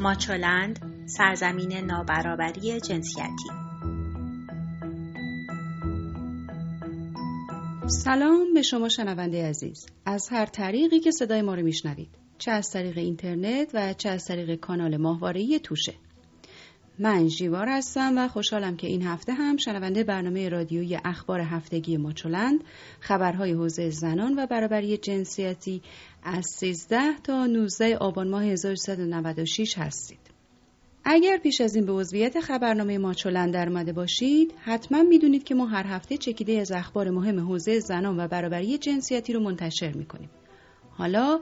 ماچولند سرزمین نابرابری جنسیتی. سلام به شما شنونده عزیز. از هر طریقی که صدای ما رو میشنوید. چه از طریق اینترنت و چه از طریق کانال ماهواره‌ای توشه. من جیوار هستم و خوشحالم که این هفته هم شنونده برنامه رادیویی اخبار هفتگی ماچولند خبرهای حوزه زنان و برابری جنسیتی از 13 تا 19 آبان ماه 1396 هستید. اگر پیش از این به عضویت خبرنامه ماچولند درآمده باشید حتما می‌دونید که ما هر هفته چکیده از اخبار مهم حوزه زنان و برابری جنسیتی رو منتشر می‌کنیم حالا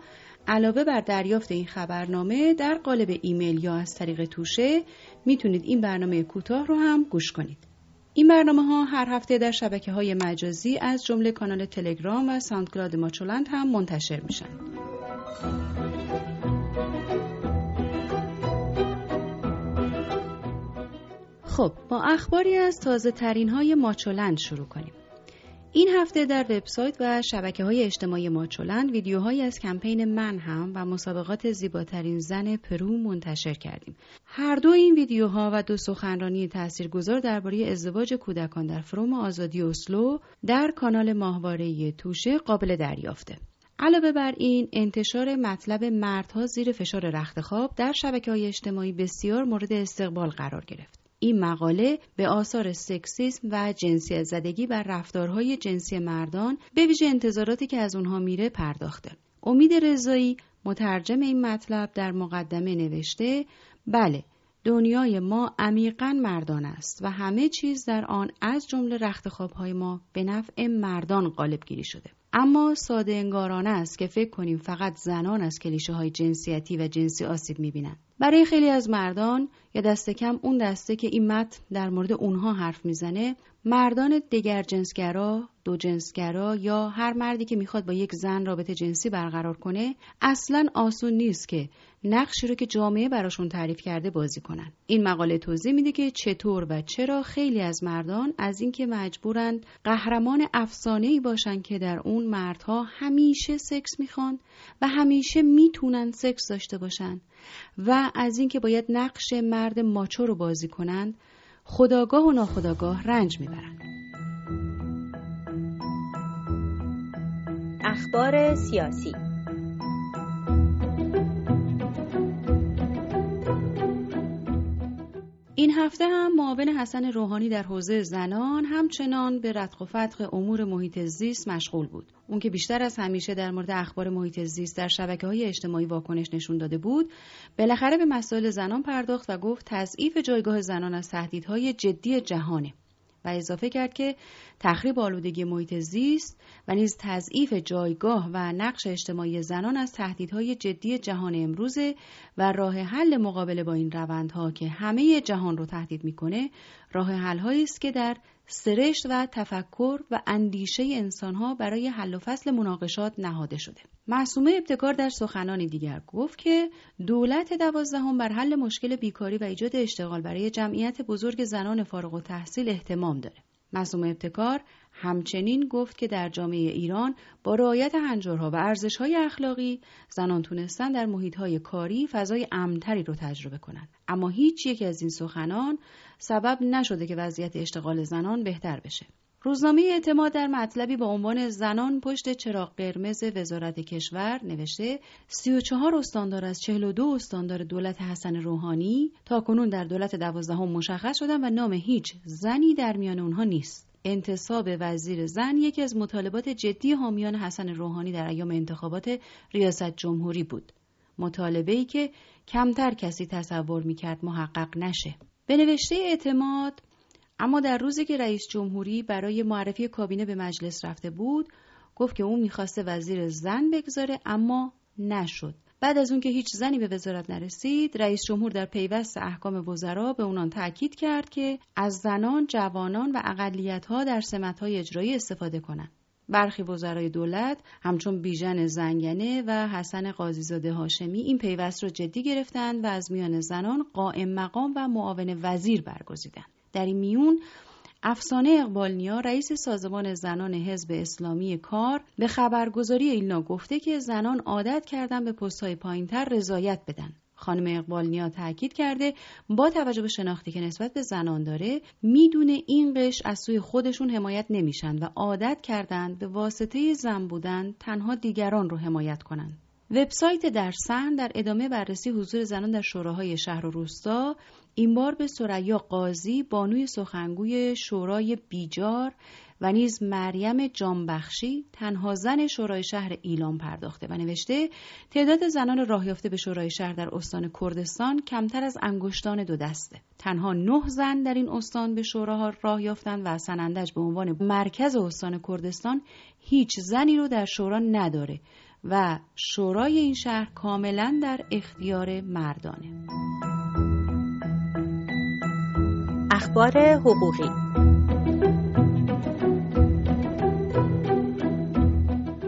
علاوه بر دریافت این خبرنامه در قالب ایمیل یا از طریق توشه می‌تونید این برنامه کوتاه رو هم گوش کنید. این برنامه ها هر هفته در شبکه های مجازی از جمله کانال تلگرام و ساندکلاد ماچولند هم منتشر میشن. خب با اخباری از تازه ترین های ماچولند شروع کنیم. این هفته در وبسایت و شبکه های اجتماعی ماچولند ویدیوهایی از کمپین من هم و مسابقات زیباترین زن پرو منتشر کردیم. هر دو این ویدیوها و دو سخنرانی تاثیرگذار درباره ازدواج کودکان در فروم آزادی اسلو در کانال ماهواره توشه قابل دریافته. علاوه بر این انتشار مطلب مردها زیر فشار رختخواب در شبکه های اجتماعی بسیار مورد استقبال قرار گرفت. این مقاله به آثار سکسیسم و جنسی زدگی و رفتارهای جنسی مردان به ویژه انتظاراتی که از اونها میره پرداخته. امید رضایی مترجم این مطلب در مقدمه نوشته بله دنیای ما عمیقا مردان است و همه چیز در آن از جمله رخت های ما به نفع مردان غالب گیری شده. اما ساده انگارانه است که فکر کنیم فقط زنان از کلیشه های جنسیتی و جنسی آسیب می‌بینند. برای خیلی از مردان یا دست کم اون دسته که این متن در مورد اونها حرف می‌زنه مردان دگر جنسگرا، دو جنسگرا یا هر مردی که می‌خواد با یک زن رابطه جنسی برقرار کنه اصلا آسون نیست که نقشی رو که جامعه براشون تعریف کرده بازی کنن. این مقاله توضیح میده که چطور و چرا خیلی از مردان از اینکه مجبورند قهرمان افسانه ای باشن که در اون مردها همیشه سکس می‌خوان و همیشه می‌تونن سکس داشته باشن و از اینکه باید نقش مرد ماچو رو بازی کنند خداگاه و ناخداگاه رنج می‌برند. اخبار سیاسی هفته هم معاون حسن روحانی در حوزه زنان همچنان به ردخ و فتق امور محیط زیست مشغول بود. اون که بیشتر از همیشه در مورد اخبار محیط زیست در شبکه های اجتماعی واکنش نشون داده بود، بالاخره به مسائل زنان پرداخت و گفت تضعیف جایگاه زنان از تهدیدهای جدی جهانه. و اضافه کرد که تخریب آلودگی محیط زیست و نیز تضعیف جایگاه و نقش اجتماعی زنان از تهدیدهای جدی جهان امروزه و راه حل مقابله با این روندها که همه جهان رو تهدید می‌کنه راه حلهایی است که در سرشت و تفکر و اندیشه انسانها برای حل و فصل مناقشات نهاده شده. معصومه ابتکار در سخنانی دیگر گفت که دولت دوازدهم بر حل مشکل بیکاری و ایجاد اشتغال برای جمعیت بزرگ زنان فارغ و تحصیل احتمام داره. معصومه ابتکار همچنین گفت که در جامعه ایران با رعایت هنجارها و ارزشهای اخلاقی زنان تونستن در محیطهای کاری فضای امنتری رو تجربه کنند. اما هیچ یک از این سخنان سبب نشده که وضعیت اشتغال زنان بهتر بشه. روزنامه اعتماد در مطلبی با عنوان زنان پشت چراغ قرمز وزارت کشور نوشته 34 استاندار از 42 استاندار دولت حسن روحانی تا کنون در دولت دوازدهم مشخص شدن و نام هیچ زنی در میان اونها نیست. انتصاب وزیر زن یکی از مطالبات جدی حامیان حسن روحانی در ایام انتخابات ریاست جمهوری بود. مطالبه ای که کمتر کسی تصور می‌کرد محقق نشه. به نوشته اعتماد اما در روزی که رئیس جمهوری برای معرفی کابینه به مجلس رفته بود گفت که اون می‌خواسته وزیر زن بگذاره اما نشد. بعد از اون که هیچ زنی به وزارت نرسید رئیس جمهور در پیوست احکام وزرا به اونان تاکید کرد که از زنان جوانان و اقلیتها در سمتهای اجرایی استفاده کنند. برخی وزرای دولت همچون بیژن زنگنه و حسن قاضیزاده هاشمی این پیوست را جدی گرفتند و از میان زنان قائم مقام و معاون وزیر برگزیدند. در این میون افسانه اقبالنیا رئیس سازمان زنان حزب اسلامی کار به خبرگزاری ایلنا گفته که زنان عادت کردن به پستهای پایینتر رضایت بدن خانم اقبال نیا تاکید کرده با توجه به شناختی که نسبت به زنان داره می‌دونه این قش از سوی خودشون حمایت نمیشن و عادت کردند به واسطه زن بودن تنها دیگران رو حمایت کنند. وبسایت در سن در ادامه بررسی حضور زنان در شوراهای شهر و روستا. این بار به سریا قاضی بانوی سخنگوی شورای بیجار و نیز مریم جانبخشی تنها زن شورای شهر ایلام پرداخته و نوشته تعداد زنان راه یافته به شورای شهر در استان کردستان کمتر از انگشتان دو دسته. تنها نه زن در این استان به شوراها راه یافتند و سنندج به عنوان مرکز استان کردستان هیچ زنی رو در شورا نداره و شورای این شهر کاملا در اختیار مردانه. اخبار حقوقی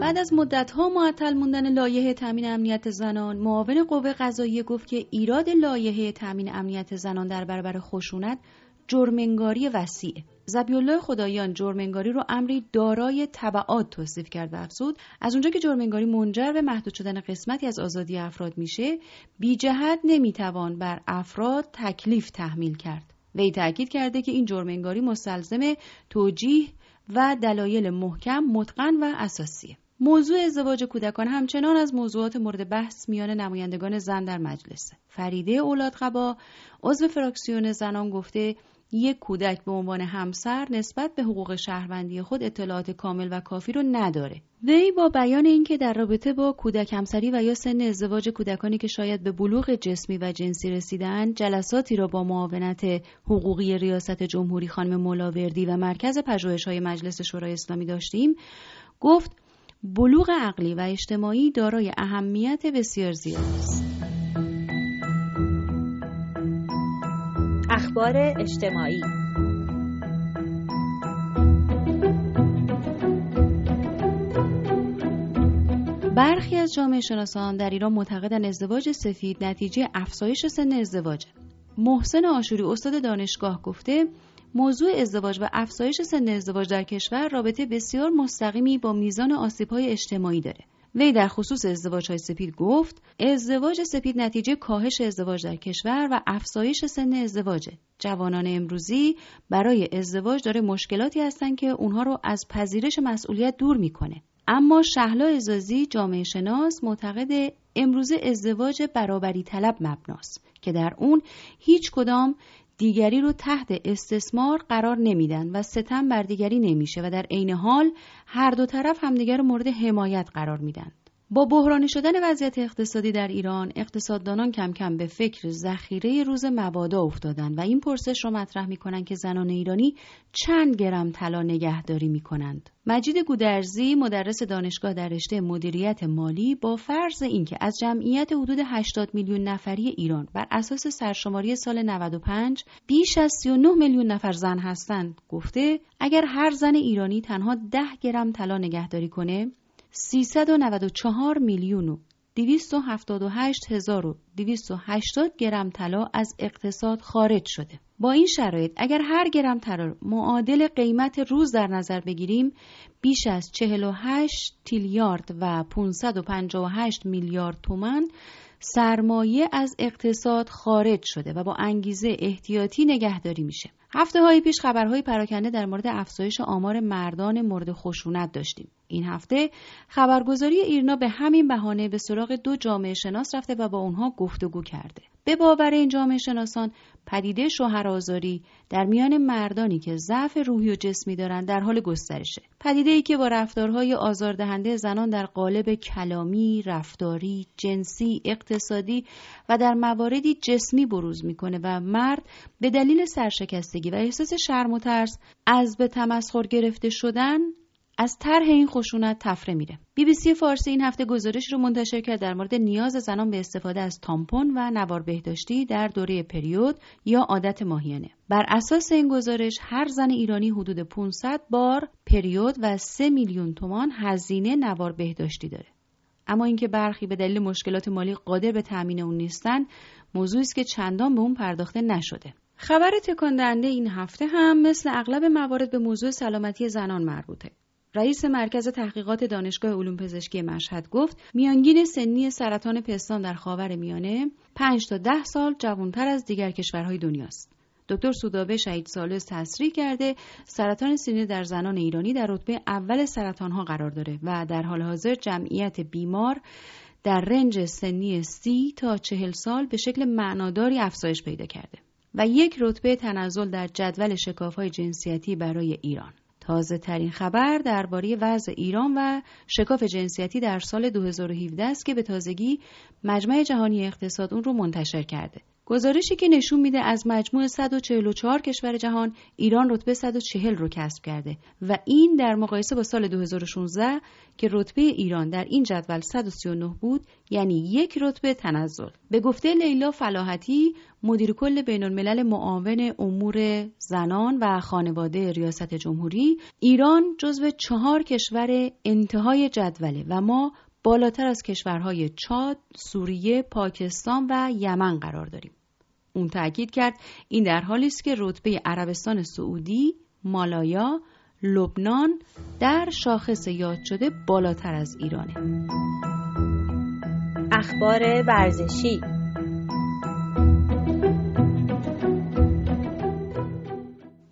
بعد از مدتها معطل موندن لایحه تامین امنیت زنان معاون قوه قضاییه گفت که ایراد لایحه تامین امنیت زنان در برابر خشونت جرمنگاری وسیعه زبیالله خدایان جرمنگاری رو امری دارای طبعات توصیف کرد و افزود. از اونجا که جرمنگاری منجر به محدود شدن قسمتی از آزادی افراد میشه بی جهت نمی‌توان بر افراد تکلیف تحمیل کرد. وی تاکید کرده که این جرمنگاری مستلزم توجیه و دلایل محکم متقن و اساسیه. موضوع ازدواج کودکان همچنان از موضوعات مورد بحث میان نمایندگان زن در مجلسه. فریده اولادقبا عضو فراکسیون زنان گفته یک کودک به عنوان همسر نسبت به حقوق شهروندی خود اطلاعات کامل و کافی رو نداره. وی با بیان اینکه در رابطه با کودک همسری و یا سن ازدواج کودکانی که شاید به بلوغ جسمی و جنسی رسیدن جلساتی را با معاونت حقوقی ریاست جمهوری خانم ملاوردی و مرکز پژوهش‌های مجلس شورای اسلامی داشتیم گفت بلوغ عقلی و اجتماعی دارای اهمیت بسیار زیاد است. اخبار اجتماعی برخی از جامعه شناسان در ایران معتقدند ازدواج سفید نتیجه افزایش سن ازدواج. محسن آشوری استاد دانشگاه گفته موضوع ازدواج و افزایش سن ازدواج در کشور رابطه بسیار مستقیمی با میزان آسیب‌های اجتماعی داره. وی در خصوص ازدواج های سپید گفت ازدواج سپید نتیجه کاهش ازدواج در کشور و افزایش سن ازدواجه جوانان امروزی برای ازدواج داره مشکلاتی هستند که اونها رو از پذیرش مسئولیت دور می‌کنه اما شهلا ازازی جامعه شناس معتقد امروزه ازدواج برابری طلب مبناست که در اون هیچ کدام دیگری رو تحت استثمار قرار نمیدن و ستم بر دیگری نمیشه و در عین حال هر دو طرف همدیگر مورد حمایت قرار میدن. با بحرانی شدن وضعیت اقتصادی در ایران اقتصاددانان کم کم به فکر ذخیره روز مبادا افتادند و این پرسش را مطرح می کنند که زنان ایرانی چند گرم طلا نگهداری می کنند. مجید گودرزی مدرس دانشگاه در رشته مدیریت مالی با فرض اینکه از جمعیت حدود 80 میلیون نفری ایران بر اساس سرشماری سال 95 بیش از 39 میلیون نفر زن هستند گفته اگر هر زن ایرانی تنها 10 گرم طلا نگهداری کنه 394 میلیون و 278 هزار و 280 گرم طلا از اقتصاد خارج شده. با این شرایط اگر هر گرم طلا معادل قیمت روز در نظر بگیریم بیش از 48 تیلیارد و 558 میلیارد تومن سرمایه از اقتصاد خارج شده و با انگیزه احتیاطی نگهداری میشه. هفته های پیش خبرهای پراکنده در مورد افزایش آمار مردان مورد خشونت داشتیم. این هفته خبرگزاری ایرنا به همین بهانه به سراغ دو جامعه شناس رفته و با اونها گفتگو کرده. به باور این جامعه شناسان پدیده شوهرآزاری در میان مردانی که ضعف روحی و جسمی دارند در حال گسترشه. پدیده ای که با رفتارهای آزاردهنده زنان در قالب کلامی، رفتاری، جنسی، اقتصادی و در مواردی جسمی بروز می‌کنه و مرد به دلیل سرشکستگی و احساس شرم و ترس از به تمسخر گرفته شدن از طرح این خشونت تفره میره. بی بی سی فارسی این هفته گزارش رو منتشر کرد در مورد نیاز زنان به استفاده از تامپون و نوار بهداشتی در دوره پریود یا عادت ماهیانه. بر اساس این گزارش هر زن ایرانی حدود 500 بار پریود و 3 میلیون تومان هزینه نوار بهداشتی داره. اما اینکه برخی به دلیل مشکلات مالی قادر به تامین اون نیستن موضوعی است که چندان به اون پرداخته نشده خبر تکان این هفته هم مثل اغلب موارد به موضوع سلامتی زنان مربوطه رئیس مرکز تحقیقات دانشگاه علوم پزشکی مشهد گفت میانگین سنی سرطان پستان در خاور میانه 5 تا 10 سال جوانتر از دیگر کشورهای دنیاست. دکتر سودابه شهید سالس تصریح کرده سرطان سینه در زنان ایرانی در رتبه اول سرطانها قرار داره و در حال حاضر جمعیت بیمار در رنج سنی سی تا چهل سال به شکل معناداری افزایش پیدا کرده و یک رتبه تنزل در جدول شکافهای جنسیتی برای ایران. تازه ترین خبر درباره وضع ایران و شکاف جنسیتی در سال 2017 است که به تازگی مجمع جهانی اقتصاد اون رو منتشر کرده. گزارشی که نشون میده از مجموع 144 کشور جهان ایران رتبه 140 رو کسب کرده و این در مقایسه با سال 2016 که رتبه ایران در این جدول 139 بود یعنی یک رتبه تنزل به گفته لیلا فلاحتی مدیر کل بین الملل معاون امور زنان و خانواده ریاست جمهوری ایران جزو چهار کشور انتهای جدوله و ما بالاتر از کشورهای چاد، سوریه، پاکستان و یمن قرار داریم. اون تاکید کرد این در حالی است که رتبه عربستان سعودی، مالایا، لبنان در شاخص یاد شده بالاتر از ایرانه. اخبار ورزشی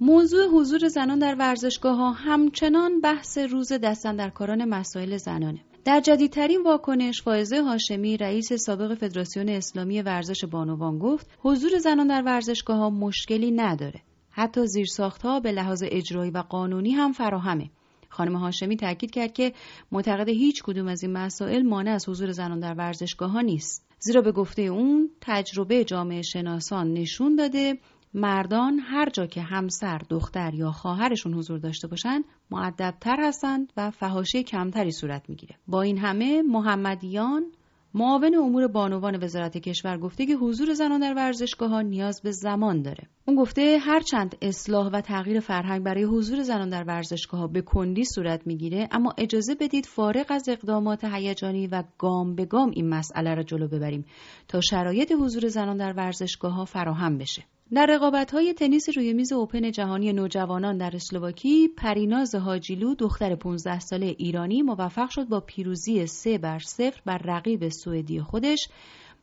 موضوع حضور زنان در ورزشگاه ها همچنان بحث روز دستندرکاران مسائل زنانه. در جدیدترین واکنش فائزه هاشمی رئیس سابق فدراسیون اسلامی ورزش بانوان گفت حضور زنان در ورزشگاه ها مشکلی نداره. حتی ها به لحاظ اجرایی و قانونی هم فراهمه. خانم هاشمی تاکید کرد که معتقد هیچ کدوم از این مسائل مانع از حضور زنان در ورزشگاه ها نیست. زیرا به گفته اون تجربه جامعه شناسان نشون داده مردان هر جا که همسر، دختر یا خواهرشون حضور داشته باشند معدبتر هستند و فهاشی کمتری صورت می‌گیره. با این همه محمدیان معاون امور بانوان وزارت کشور گفته که حضور زنان در ورزشگاه ها نیاز به زمان داره. اون گفته هرچند اصلاح و تغییر فرهنگ برای حضور زنان در ورزشگاه ها به کندی صورت می‌گیره اما اجازه بدید فارغ از اقدامات هیجانی و گام به گام این مسئله را جلو ببریم تا شرایط حضور زنان در ورزشگاه ها فراهم بشه. در رقابت های تنیس روی میز اوپن جهانی نوجوانان در اسلواکی پریناز هاجیلو دختر 15 ساله ایرانی موفق شد با پیروزی 3 بر 0 بر رقیب سوئدی خودش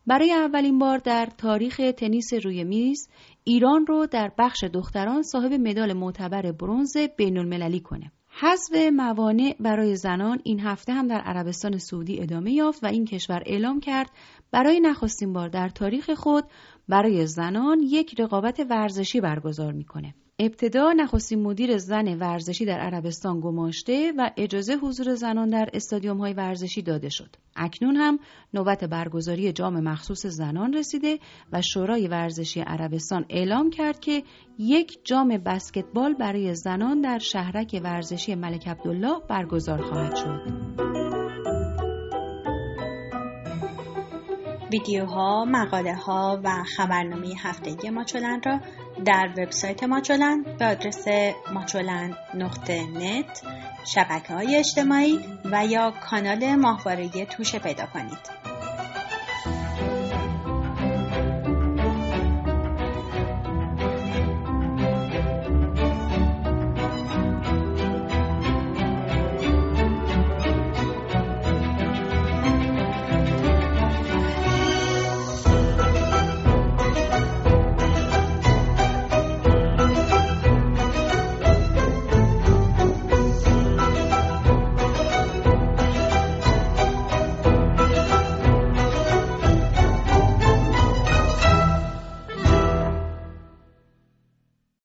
برای اولین بار در تاریخ تنیس روی میز ایران رو در بخش دختران صاحب مدال معتبر برنز بین المللی کنه. حذف موانع برای زنان این هفته هم در عربستان سعودی ادامه یافت و این کشور اعلام کرد برای نخستین بار در تاریخ خود برای زنان یک رقابت ورزشی برگزار می‌کنه. ابتدا نخستین مدیر زن ورزشی در عربستان گماشته و اجازه حضور زنان در استادیوم های ورزشی داده شد. اکنون هم نوبت برگزاری جام مخصوص زنان رسیده و شورای ورزشی عربستان اعلام کرد که یک جام بسکتبال برای زنان در شهرک ورزشی ملک عبدالله برگزار خواهد شد. ویدیوها، مقاله ها و خبرنامه هفتگی ماچولن را در وبسایت ماچولن به آدرس ماچولن نقطه شبکه های اجتماعی و یا کانال ماهواره توشه پیدا کنید.